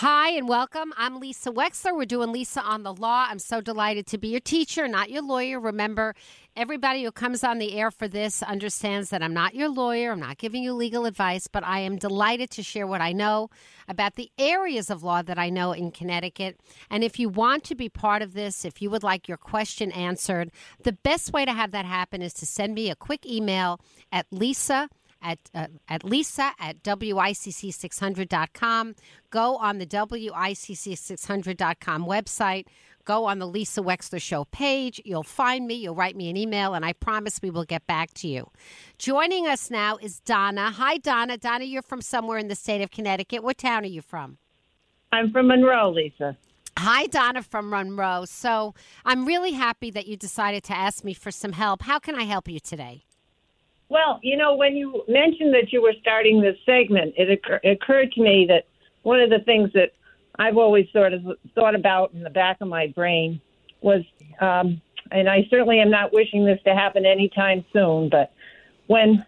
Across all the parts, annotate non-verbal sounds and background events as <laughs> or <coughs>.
Hi and welcome. I'm Lisa Wexler. We're doing Lisa on the Law. I'm so delighted to be your teacher, not your lawyer. Remember, everybody who comes on the air for this understands that I'm not your lawyer. I'm not giving you legal advice, but I am delighted to share what I know about the areas of law that I know in Connecticut. And if you want to be part of this, if you would like your question answered, the best way to have that happen is to send me a quick email at Lisa at, uh, at lisa at wicc600.com. Go on the wicc600.com website. Go on the Lisa Wexler Show page. You'll find me. You'll write me an email, and I promise we will get back to you. Joining us now is Donna. Hi, Donna. Donna, you're from somewhere in the state of Connecticut. What town are you from? I'm from Monroe, Lisa. Hi, Donna from Monroe. So I'm really happy that you decided to ask me for some help. How can I help you today? Well, you know, when you mentioned that you were starting this segment, it occur- occurred to me that one of the things that I've always sort of thought about in the back of my brain was, um, and I certainly am not wishing this to happen anytime soon, but when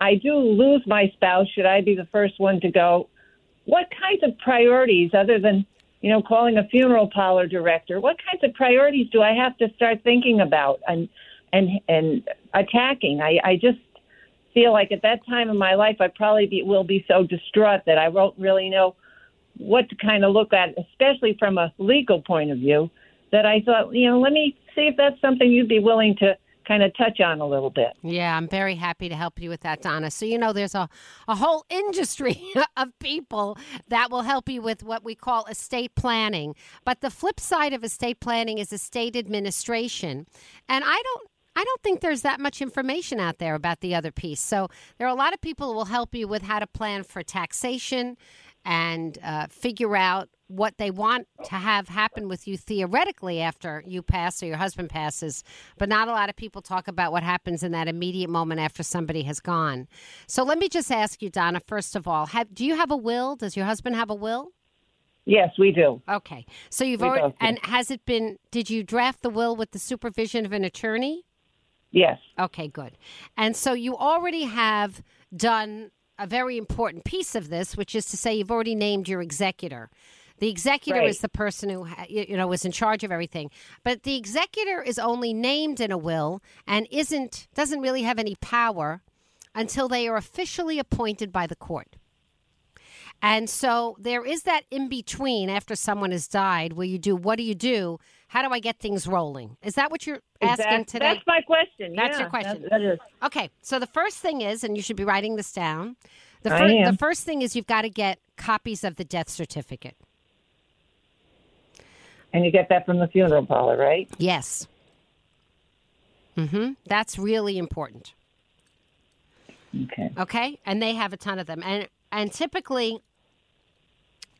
I do lose my spouse, should I be the first one to go? What kinds of priorities, other than you know calling a funeral parlor director, what kinds of priorities do I have to start thinking about and and and attacking? I, I just feel like at that time in my life, I probably be, will be so distraught that I won't really know what to kind of look at, especially from a legal point of view. That I thought, you know, let me see if that's something you'd be willing to kind of touch on a little bit. Yeah, I'm very happy to help you with that, Donna. So, you know, there's a, a whole industry <laughs> of people that will help you with what we call estate planning. But the flip side of estate planning is estate administration. And I don't I don't think there's that much information out there about the other piece. So there are a lot of people who will help you with how to plan for taxation and uh, figure out what they want to have happen with you theoretically after you pass or your husband passes. But not a lot of people talk about what happens in that immediate moment after somebody has gone. So let me just ask you, Donna, first of all, have, do you have a will? Does your husband have a will? Yes, we do. Okay. So you've We already, both and has it been, did you draft the will with the supervision of an attorney? Yes. Okay, good. And so you already have done a very important piece of this, which is to say you've already named your executor. The executor Right. is the person who you know is in charge of everything, but the executor is only named in a will and isn't doesn't really have any power until they are officially appointed by the court. And so there is that in between after someone has died where you do what do you do? How do I get things rolling? Is that what you're asking today? That's my question. That's yeah, your question. that- that is. Okay, so the first thing is, and you should be writing this down. The, I am. the first thing is you've got to get copies of the death certificate. And you get that from the funeral parlor, right? Yes. Mm-hmm. That's really important. Okay. Okay, and they have a ton of them, and and typically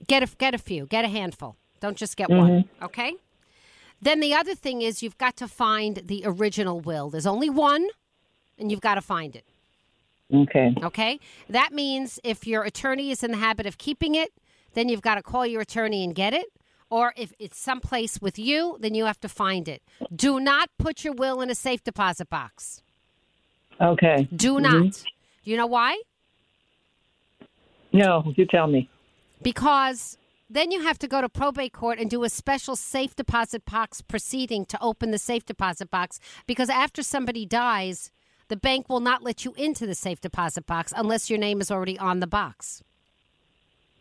get a get a few, get a handful. Don't just get one. Okay. Then the other thing is you've got to find the original will. There's only one, and you've got to find it. Okay. Okay. That means if your attorney is in the habit of keeping it, then you've got to call your attorney and get it. or if it's someplace with you, then you have to find it. Do not put your will in a safe deposit box. Okay. Do mm-hmm. not. Do you know why? No, you tell me. Because then you have to go to probate court and do a special safe deposit box proceeding to open the safe deposit box. Because after somebody dies, the bank will not let you into the safe deposit box unless your name is already on the box.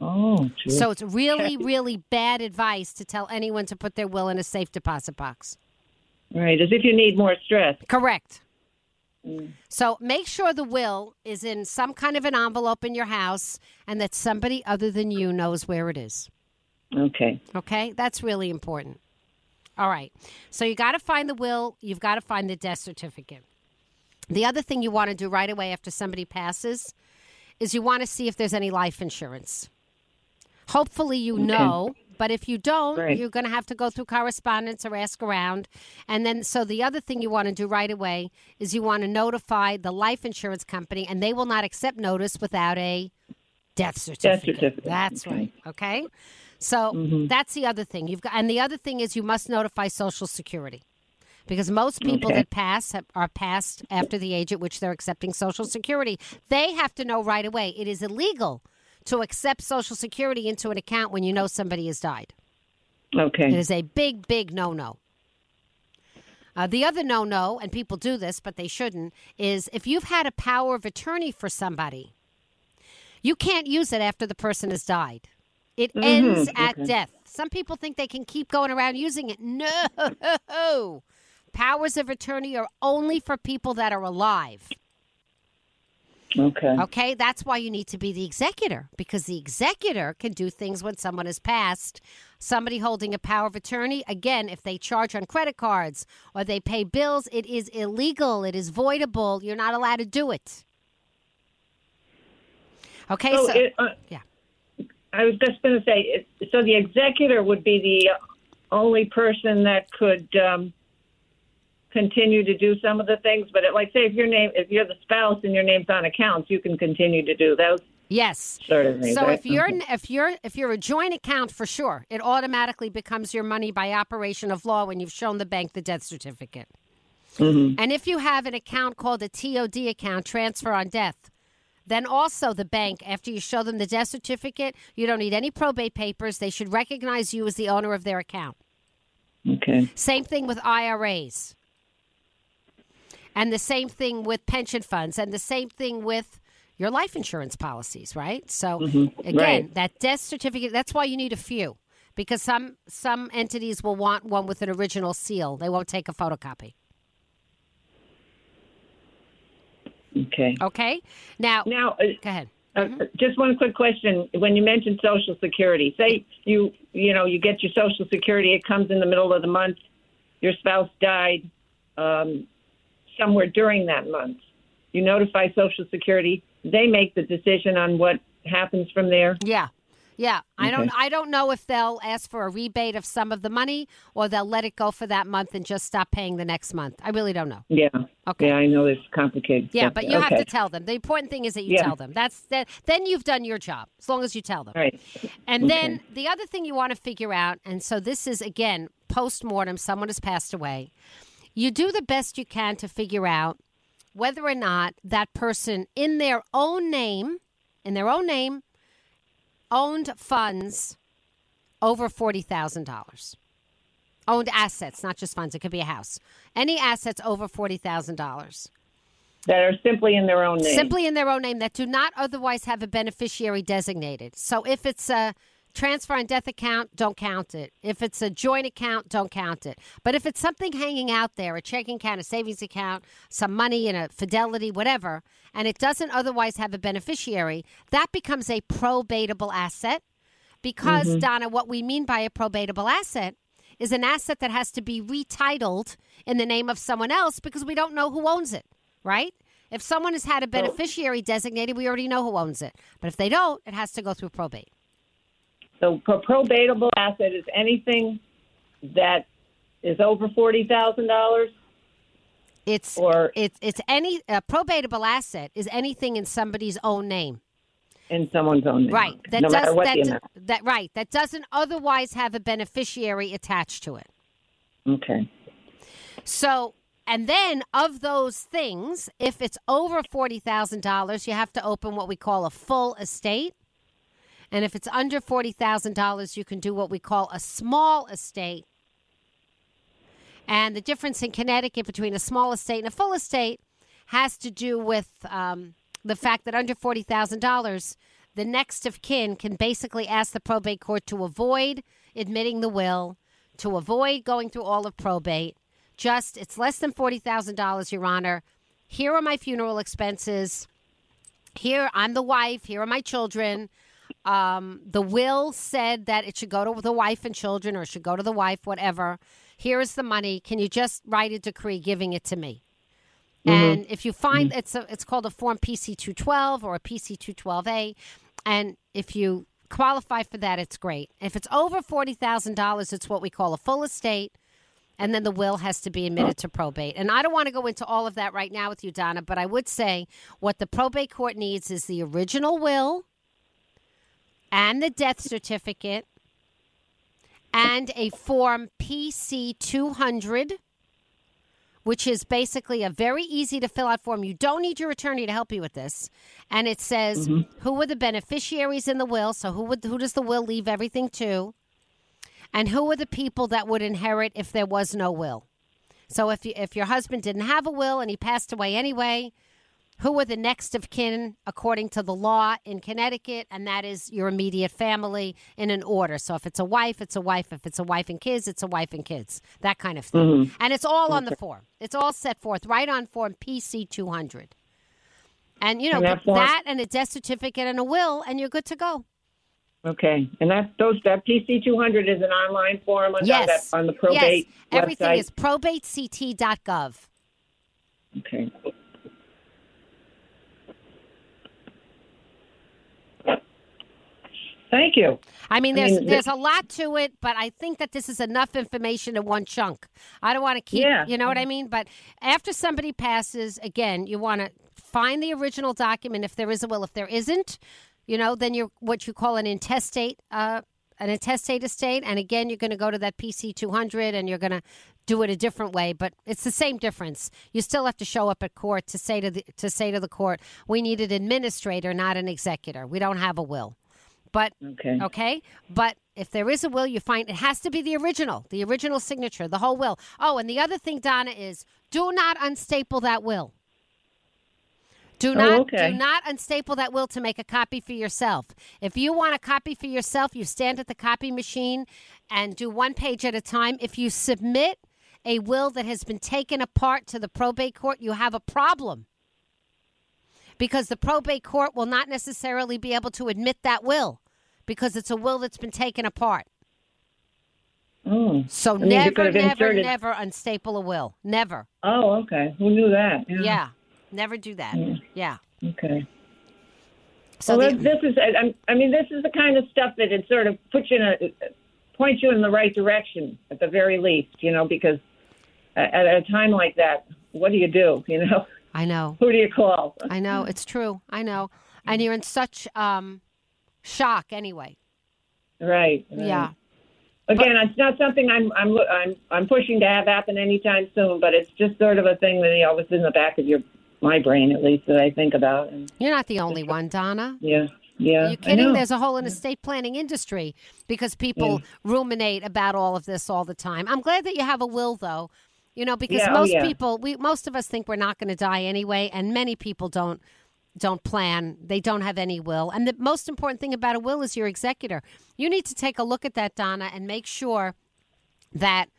Oh, gee. So it's really, really bad advice to tell anyone to put their will in a safe deposit box. right, as if you need more stress. Correct. Mm. So make sure the will is in some kind of an envelope in your house and that somebody other than you knows where it is. Okay. Okay? That's really important. All right. So you got to find the will, you've got to find the death certificate. The other thing you want to do right away after somebody passes is you want to see if there's any life insurance. Hopefully you know, but if you don't, Right. you're going to have to go through correspondence or ask around. And then so the other thing you want to do right away is you want to notify the life insurance company and they will not accept notice without a death certificate. Death certificate. That's Okay. right. Okay? So that's the other thing. You've got and the other thing is you must notify Social Security. Because most people Okay. that pass have, are passed after the age at which they're accepting Social Security. They have to know right away. It is illegal to accept Social Security into an account when you know somebody has died. Okay. it is a big, big no no. Uh, the other no no, and people do this, but they shouldn't, is if you've had a power of attorney for somebody, you can't use it after the person has died. It ends at death. Some people think they can keep going around using it. No. <laughs> Powers of attorney are only for people that are alive. Okay. Okay, that's why you need to be the executor because the executor can do things when someone has passed. Somebody holding a power of attorney, again, if they charge on credit cards or they pay bills, it is illegal. It is voidable. You're not allowed to do it. Okay, So so, it, uh, yeah. I was just going to say, so the executor would be the only person that could um, continue to do some of the things. But it, like, say, if your name, if you're the spouse and your name's on accounts, you can continue to do those Yes. sort of things. So right? if you're Okay. if you're if you're a joint account for sure, it automatically becomes your money by operation of law when you've shown the bank the death certificate. And if you have an account called a TOD account, transfer on death, then also the bank, after you show them the death certificate, you don't need any probate papers. They should recognize you as the owner of their account. okay, Same thing with IRAs. And the same thing with pension funds and the same thing with your life insurance policies, right? So mm-hmm. again, Right. that death certificate, that's why you need a few. Because some some entities will want one with an original seal. They won't take a photocopy. Okay. Okay? Now, Now, uh, go ahead. Uh, just one quick question. When you mentioned Social Security, say you you know you get your Social Security, it comes in the middle of the month. Your spouse died um, somewhere during that month. You notify Social Security. They make the decision on what happens from there. Yeah. Yeah, I don't I don't know if they'll ask for a rebate of some of the money or they'll let it go for that month and just stop paying the next month. I really don't know. Yeah. Okay. Yeah, I know it's complicated. Yeah, but you okay. have to tell them. The important thing is that you Yeah. tell them. That's that. Then you've done your job. As long as you tell them. Right. And then the other thing you want to figure out, and so this is again post mortem. Someone has passed away. You do the best you can to figure out whether or not that person, in their own name, in their own name, owned funds over forty thousand dollars. Owned assets, not just funds. It could be a house. Any assets over forty thousand dollars That are simply in their own name. simply in their own name that do not otherwise have a beneficiary designated. So if it's a transfer on death account, don't count it. If it's a joint account, don't count it. But if it's something hanging out there, a checking account, a savings account, some money in a fidelity, whatever, and it doesn't otherwise have a beneficiary, that becomes a probatable asset. Because, mm-hmm. Donna, what we mean by a probatable asset is an asset that has to be retitled in the name of someone else because we don't know who owns it, right? If someone has had a beneficiary designated, we already know who owns it. But if they don't, it has to go through probate. So, pro- probatable asset is anything that is over forty thousand dollars. It's Or- it's it's any a probatable asset is anything in somebody's own name. in someone's own name. Right. That no does that, do- that right. That doesn't otherwise have a beneficiary attached to it. Okay. So, and then of those things, if it's over $40,000, you have to open what we call a full estate. And if it's under $40,000, you can do what we call a small estate. And the difference in Connecticut between a small estate and a full estate has to do with um, the fact that under $40,000, the next of kin can basically ask the probate court to avoid admitting the will, to avoid going through all of probate. Just, it's less than $40,000, Your Honor. Here are my funeral expenses. Here, I'm the wife. Here are my children. Um, the will said that it should go to the wife and children, or it should go to the wife, whatever. Here is the money. Can you just write a decree giving it to me? And if you find it's a, it's called a form PC two twelve or a PC two twelve A, and if you qualify for that, it's great. If it's over forty thousand dollars, it's what we call a full estate, and then the will has to be admitted to probate. And I don't want to go into all of that right now with you, Donna, but I would say what the probate court needs is the original will and the death certificate and a form PC 200 which is basically a very easy to fill out form. You don't need your attorney to help you with this. And it says mm-hmm. who were the beneficiaries in the will, so who would who does the will leave everything to? And who are the people that would inherit if there was no will? So if you, if your husband didn't have a will and he passed away anyway, who are the next of kin according to the law in Connecticut, and that is your immediate family in an order. So if it's a wife, it's a wife. If it's a wife and kids, it's a wife and kids. That kind of thing. Mm-hmm. And it's all on the form. It's all set forth right on form PC 200. And you know And that that, and a death certificate and a will, and you're good to go. Okay. And that those that PC two hundred is an online form on Yes, that on the probate yes. Everything website. is probatect.gov. Okay. Thank you. I mean, I there's mean, there's a lot to it, but I think that this is enough information in one chunk. I don't want to keep, Yeah. you know what I mean. But after somebody passes, again, you want to find the original document if there is a will. If there isn't, you know, then you're what you call an intestate, uh, an intestate estate, and again, you're going to go to that PC 200 and you're going to do it a different way. But it's the same difference. You still have to show up at court to say to the to say to the court, we need an administrator, not an executor. We don't have a will. But Okay. Okay. But if there is a will, you find it has to be the original, the original signature, the whole will. Oh, and the other thing, Donna, is do not unstaple that will. Do Oh, not okay. do not unstaple that will to make a copy for yourself. If you want a copy for yourself, you stand at the copy machine and do one page at a time. If you submit a will that has been taken apart to the probate court, you have a problem because the probate court will not necessarily be able to admit that will because it's a will that's been taken apart. Oh. So means you never, never, inserted- never unstaple a will. Never. Oh, okay. Who knew that? Yeah. Never do that. Yeah. Okay. So well, the- this, is. I, I mean, this is the kind of stuff that it sort of puts you in a points you in the right direction at the very least. You know, because at a time like that, what do you do? You know, I know. who do you call? I know. It's true. I know. And you're in such um, shock anyway. Right. right. Yeah. Again, it's not something I'm I'm I'm I'm pushing to have happen anytime soon, but it's just sort of a thing that you know, was in the back of your my brain at least that I think about. And You're not the only one, Donna. yeah, yeah. Are you kidding? There's a whole estate planning industry because people ruminate about all of this all the time. I'm glad that you have a will, though. You know, because Yeah, oh, most yeah. people, we most of us think we're not going to die anyway, and many people don't don't plan. They don't have any will, and the most important thing about a will is your executor. You need to take a look at that, Donna, and make sure that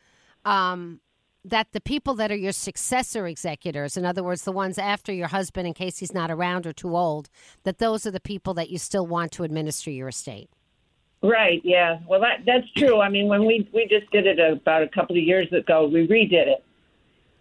um, that the people that are your successor executors, in other words, the ones after your husband, in case he's not around or too old, that those are the people that you still want to administer your estate. Right. Yeah. Well, that that's true. I mean, when we we just did it about a couple of years ago, we redid it,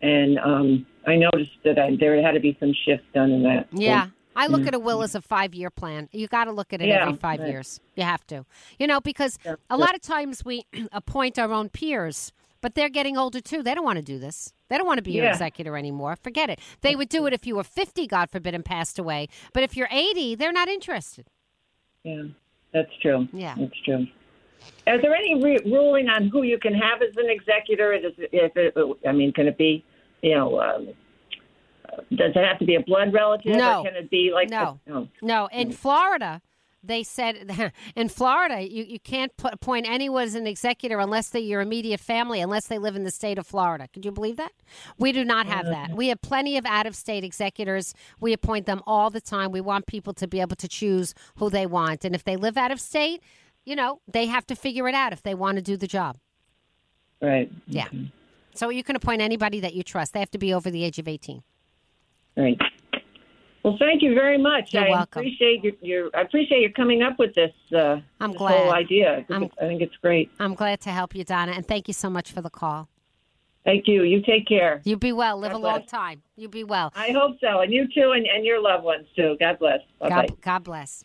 and um, I noticed that I, there had to be some shifts done in that. So- Yeah. I look at a will as a five year plan. You got to look at it Yeah, every five right. years. You have to. You know, because a lot of times we <clears throat> appoint our own peers, but they're getting older too. They don't want to do this. They don't want to be your executor anymore. Forget it. They would do it if you were 50, God forbid, and passed away. But if you're 80, they're not interested. Yeah, that's true. Yeah. that's true. Is there any re- ruling on who you can have as an executor? Is if it, I mean, can it be, you know, um, does it have to be a blood relative, No. or can it be like No. A, oh, No, in Florida, they said <laughs> in Florida you, you can't put, appoint anyone as an executor unless they're your immediate family, unless they live in the state of Florida. Could you believe that? We do not have that. We have plenty of out of state executors. We appoint them all the time. We want people to be able to choose who they want. And if they live out of state, you know, they have to figure it out if they want to do the job. right, Yeah. So you can appoint anybody that you trust. They have to be over the age of 18. right. Well, thank you very much. You're I welcome. appreciate your, your I appreciate you coming up with this. Uh, I'm this glad. whole idea. I think, I think it's great. I'm glad to help you, Donna, and thank you so much for the call. Thank you. You take care. You be well. Live God a long time. You be well. I hope so, and you too, and, and your loved ones too. God bless. Bye. God, God bless.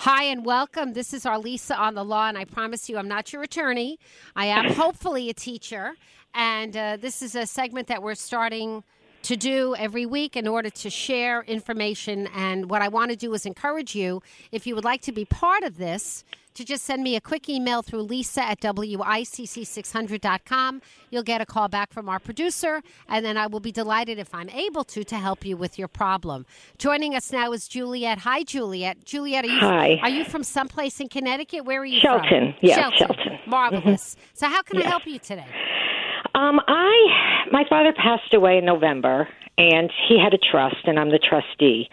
Hi and welcome. This is our Lisa on the law, and I promise you, I'm not your attorney. I am hopefully a teacher, and uh, this is a segment that we're starting to do every week in order to share information. And what I want to do is encourage you, if you would like to be part of this, to just send me a quick email through lisa at wicc600.com. You'll get a call back from our producer, and then I will be delighted if I'm able to to help you with your problem. Joining us now is Juliet. Hi, Juliet. Juliet, are you Hi. are you from someplace in Connecticut? Where are you Shelton. from? Yes, Shelton. Shelton. Mm-hmm. Marvelous. So, how can I help you today? Um, I my father passed away in November, and he had a trust, and I'm the trustee.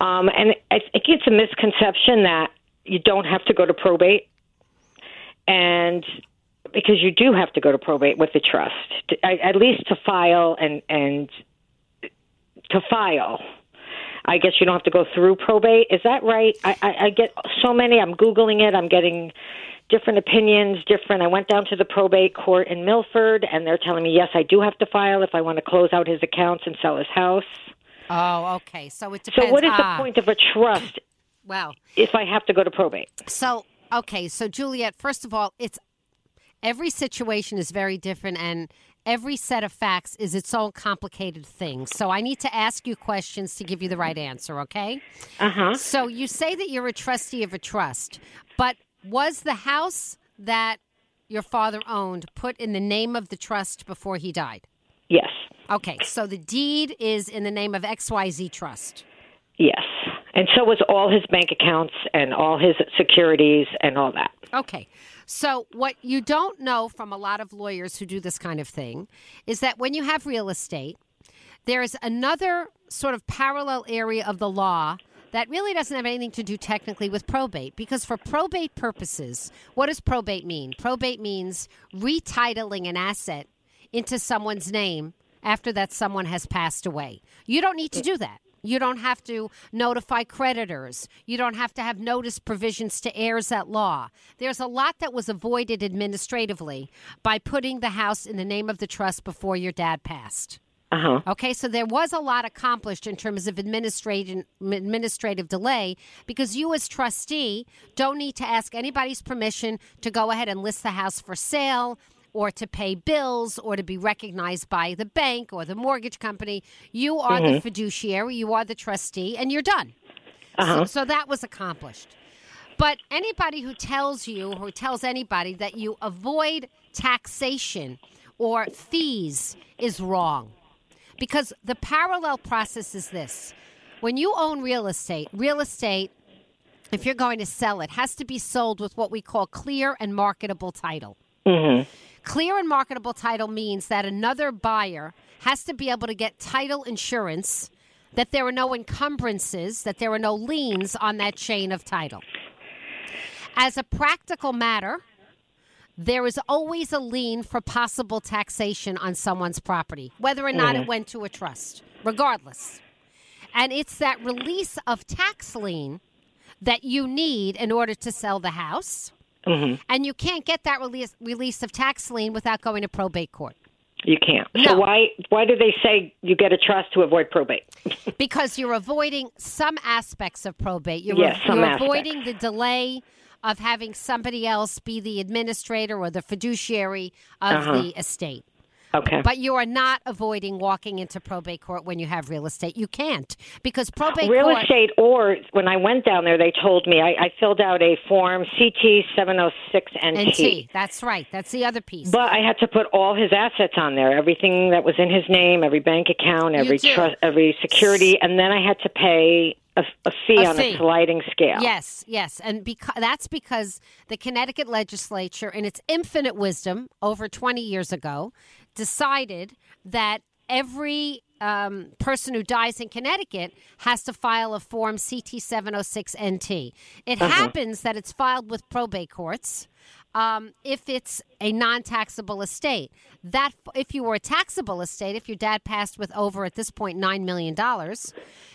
Um, and I think it's a misconception that you don't have to go to probate, and because you do have to go to probate with the trust, to, at at least to file and and to file. I guess you don't have to go through probate. Is that right? I, I, I get so many. I'm googling it. I'm getting different opinions. Different. I went down to the probate court in Milford, and they're telling me yes, I do have to file if I want to close out his accounts and sell his house. Oh, okay. So it depends. So, what is Ah, the point of a trust <coughs> Well, if I have to go to probate? So, okay, so Juliet, first of all, it's every situation is very different and every set of facts is its own complicated thing. So, I need to ask you questions to give you the right answer, okay? Uh huh. So, you say that you're a trustee of a trust, but was the house that your father owned put in the name of the trust before he died? Yes. Okay, so the deed is in the name of XYZ Trust. Yes. And so was all his bank accounts and all his securities and all that. Okay. So, what you don't know from a lot of lawyers who do this kind of thing is that when you have real estate, there's another sort of parallel area of the law that really doesn't have anything to do technically with probate. Because for probate purposes, what does probate mean? Probate means retitling an asset into someone's name after that someone has passed away. You don't need to do that. You don't have to notify creditors. You don't have to have notice provisions to heirs at law. There's a lot that was avoided administratively by putting the house in the name of the trust before your dad passed. Uh huh. Okay, so there was a lot accomplished in terms of administrative administrative delay because you, as trustee, don't need to ask anybody's permission to go ahead and list the house for sale or to pay bills or to be recognized by the bank or the mortgage company. You are the Mhm. fiduciary, you are the trustee, and you're done. Uh-huh. So, so that was accomplished. But anybody who tells you, who tells anybody that you avoid taxation or fees is wrong. Because the parallel process is this when you own real estate, real estate, if you're going to sell it, has to be sold with what we call clear and marketable title. Mm-hmm. Clear and marketable title means that another buyer has to be able to get title insurance that there are no encumbrances, that there are no liens on that chain of title. As a practical matter, there is always a lien for possible taxation on someone's property, whether or not Mhm. it went to a trust, regardless. And it's that release of tax lien that you need in order to sell the house. Mm-hmm. And you can't get that release, release of tax lien without going to probate court. You can't. No. So why why do they say you get a trust to avoid probate? <laughs> because you're avoiding some aspects of probate. You're, Yes, you're aspects. avoiding the delay of having somebody else be the administrator or the fiduciary of Uh-huh. the estate. Okay. But you are not avoiding walking into probate court when you have real estate. You can't because probate Real court. estate, or when I went down there, they told me I, I filled out a form CT seven hundred six NT. That's right. That's the other piece. But I had to put all his assets on there, everything that was in his name, every bank account, every trust, every security, and then I had to pay a, a fee A on fee. a sliding scale. Yes, yes, and because that's because the Connecticut legislature, in its infinite wisdom, over 20 years ago, decided that every um, person who dies in Connecticut has to file a form CT 706 NT. It Uh-huh. happens that it's filed with probate courts. Um, if it's a non-taxable estate, that if you were a taxable estate, if your dad passed with over at this point nine million dollars,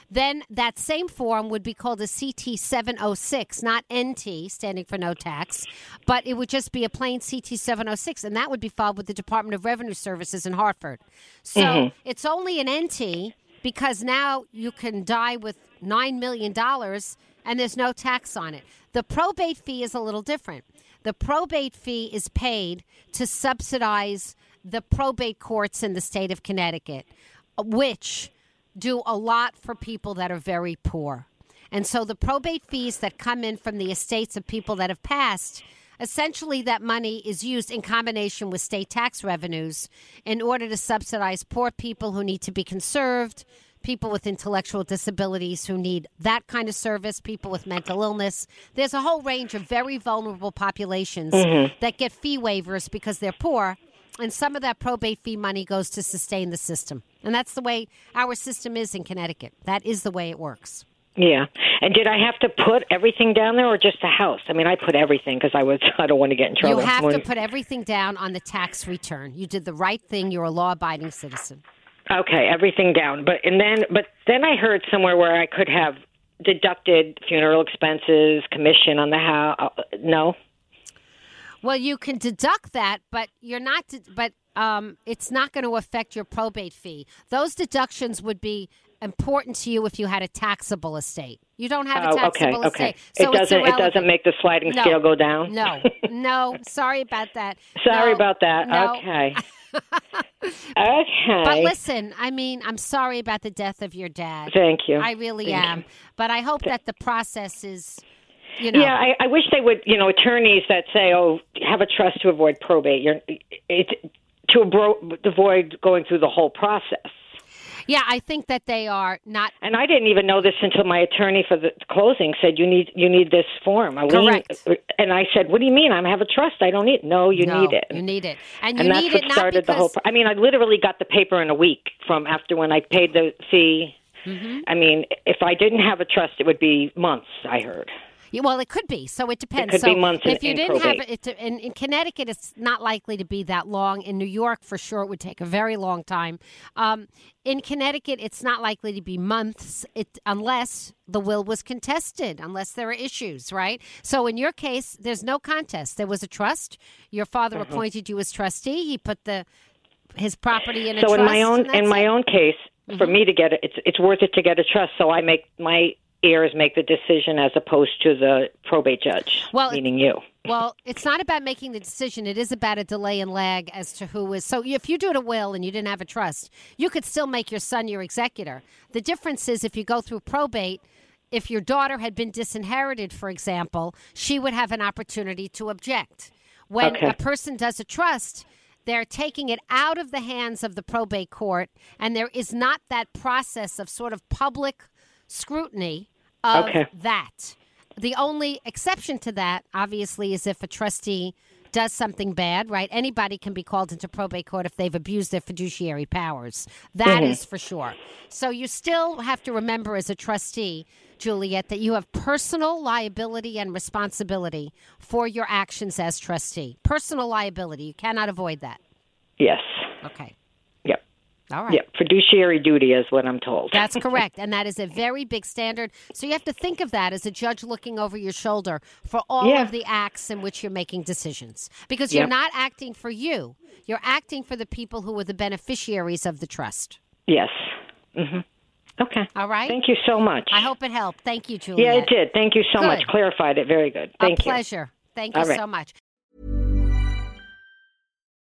then that same form would be called a CT 706, not NT, standing for no tax, but it would just be a plain CT 706, and that would be filed with the Department of Revenue Services in Hartford. So Mhm. it's only an NT because now you can die with $9 million and there's no tax on it. The probate fee is a little different. The probate fee is paid to subsidize the probate courts in the state of Connecticut, which do a lot for people that are very poor. And so the probate fees that come in from the estates of people that have passed, essentially that money is used in combination with state tax revenues in order to subsidize poor people who need to be conserved, people with intellectual disabilities who need that kind of service, people with mental illness. There's a whole range of very vulnerable populations Mhm. that get fee waivers because they're poor. And some of that probate fee money goes to sustain the system. And that's the way our system is in Connecticut. That is the way it works. Yeah. And did I have to put everything down there or just the house? I mean, I put everything because I was <laughs> I don't want to get in trouble. You have to put everything down on the tax return. You did the right thing. You're a law abiding citizen. Okay, everything down. But and then but then I heard somewhere where I could have deducted funeral expenses, commission on the house. Uh, no. Well, you can deduct that, but you're not. But um, it's not going to affect your probate fee. Those deductions would be important to you if you had a taxable estate. You don't have a Oh, okay, taxable okay. estate, so it doesn't it doesn't make the sliding No. scale go down? No, no. Sorry about that. Sorry No, about that. no. Okay. <laughs> okay. But listen, I mean, I'm sorry about the death of your dad. Thank you. I really Thank am. you. But I hope that the process is, you know. Yeah, I, I wish they would. You know, attorneys that say, "Oh, have a trust to avoid probate." You're it to abro- avoid going through the whole process. Yeah, I think that they are not. And I didn't even know this until my attorney for the closing said, "You need you need this form." Lien- Correct. And I said, "What do you mean? I have a trust. I don't need." No, you No, need it. You need it, and and you that's need what it not started because. the whole. Pro- I mean, I literally got the paper in a week from after when I paid the fee. Mhm. I mean, if I didn't have a trust, it would be months. I heard. Well, it could be. So it depends. could so be months if in- you in didn't have probate. it, in, in Connecticut, it's not likely to be that long. In New York, for sure, it would take a very long time. Um, in Connecticut, it's not likely to be months, it, unless the will was contested, unless there are issues, right? So in your case, there's no contest. There was a trust. Your father Mhm. appointed you as trustee. He put the his property in a so trust. in my own in my it. own case, for me to get it, it's it's worth it to get a trust. So I make my heirs make the decision as opposed to the probate judge, Well, meaning you. Well, it's not about making the decision. It is about a delay and lag as to who is. So if you do it a will and you didn't have a trust, you could still make your son your executor. The difference is if you go through probate, if your daughter had been disinherited, for example, she would have an opportunity to object. When Okay. a person does a trust, They're taking it out of the hands of the probate court, and there is not that process of sort of public scrutiny of Okay. that. The only exception to that, obviously, is if a trustee does something bad, right? Anybody can be called into probate court if they've abused their fiduciary powers. That is Mhm. for sure. So you still have to remember as a trustee, Juliet, that you have personal liability and responsibility for your actions as trustee. Personal liability. You cannot avoid that. Yes. Okay. All right. Yep. Fiduciary duty is what I'm told. That's <laughs> correct. And that is a very big standard. So you have to think of that as a judge looking over your shoulder for all Yeah. of the acts in which you're making decisions. Because you're not acting for you, you're acting for the people who are the beneficiaries of the trust. Yes. hmm Okay. All right. Thank you so much. I hope it helped. Thank you, Juliet. Yeah, it did. Thank you so much. Clarified it very good. Thank a you. pleasure. Thank you right. so much.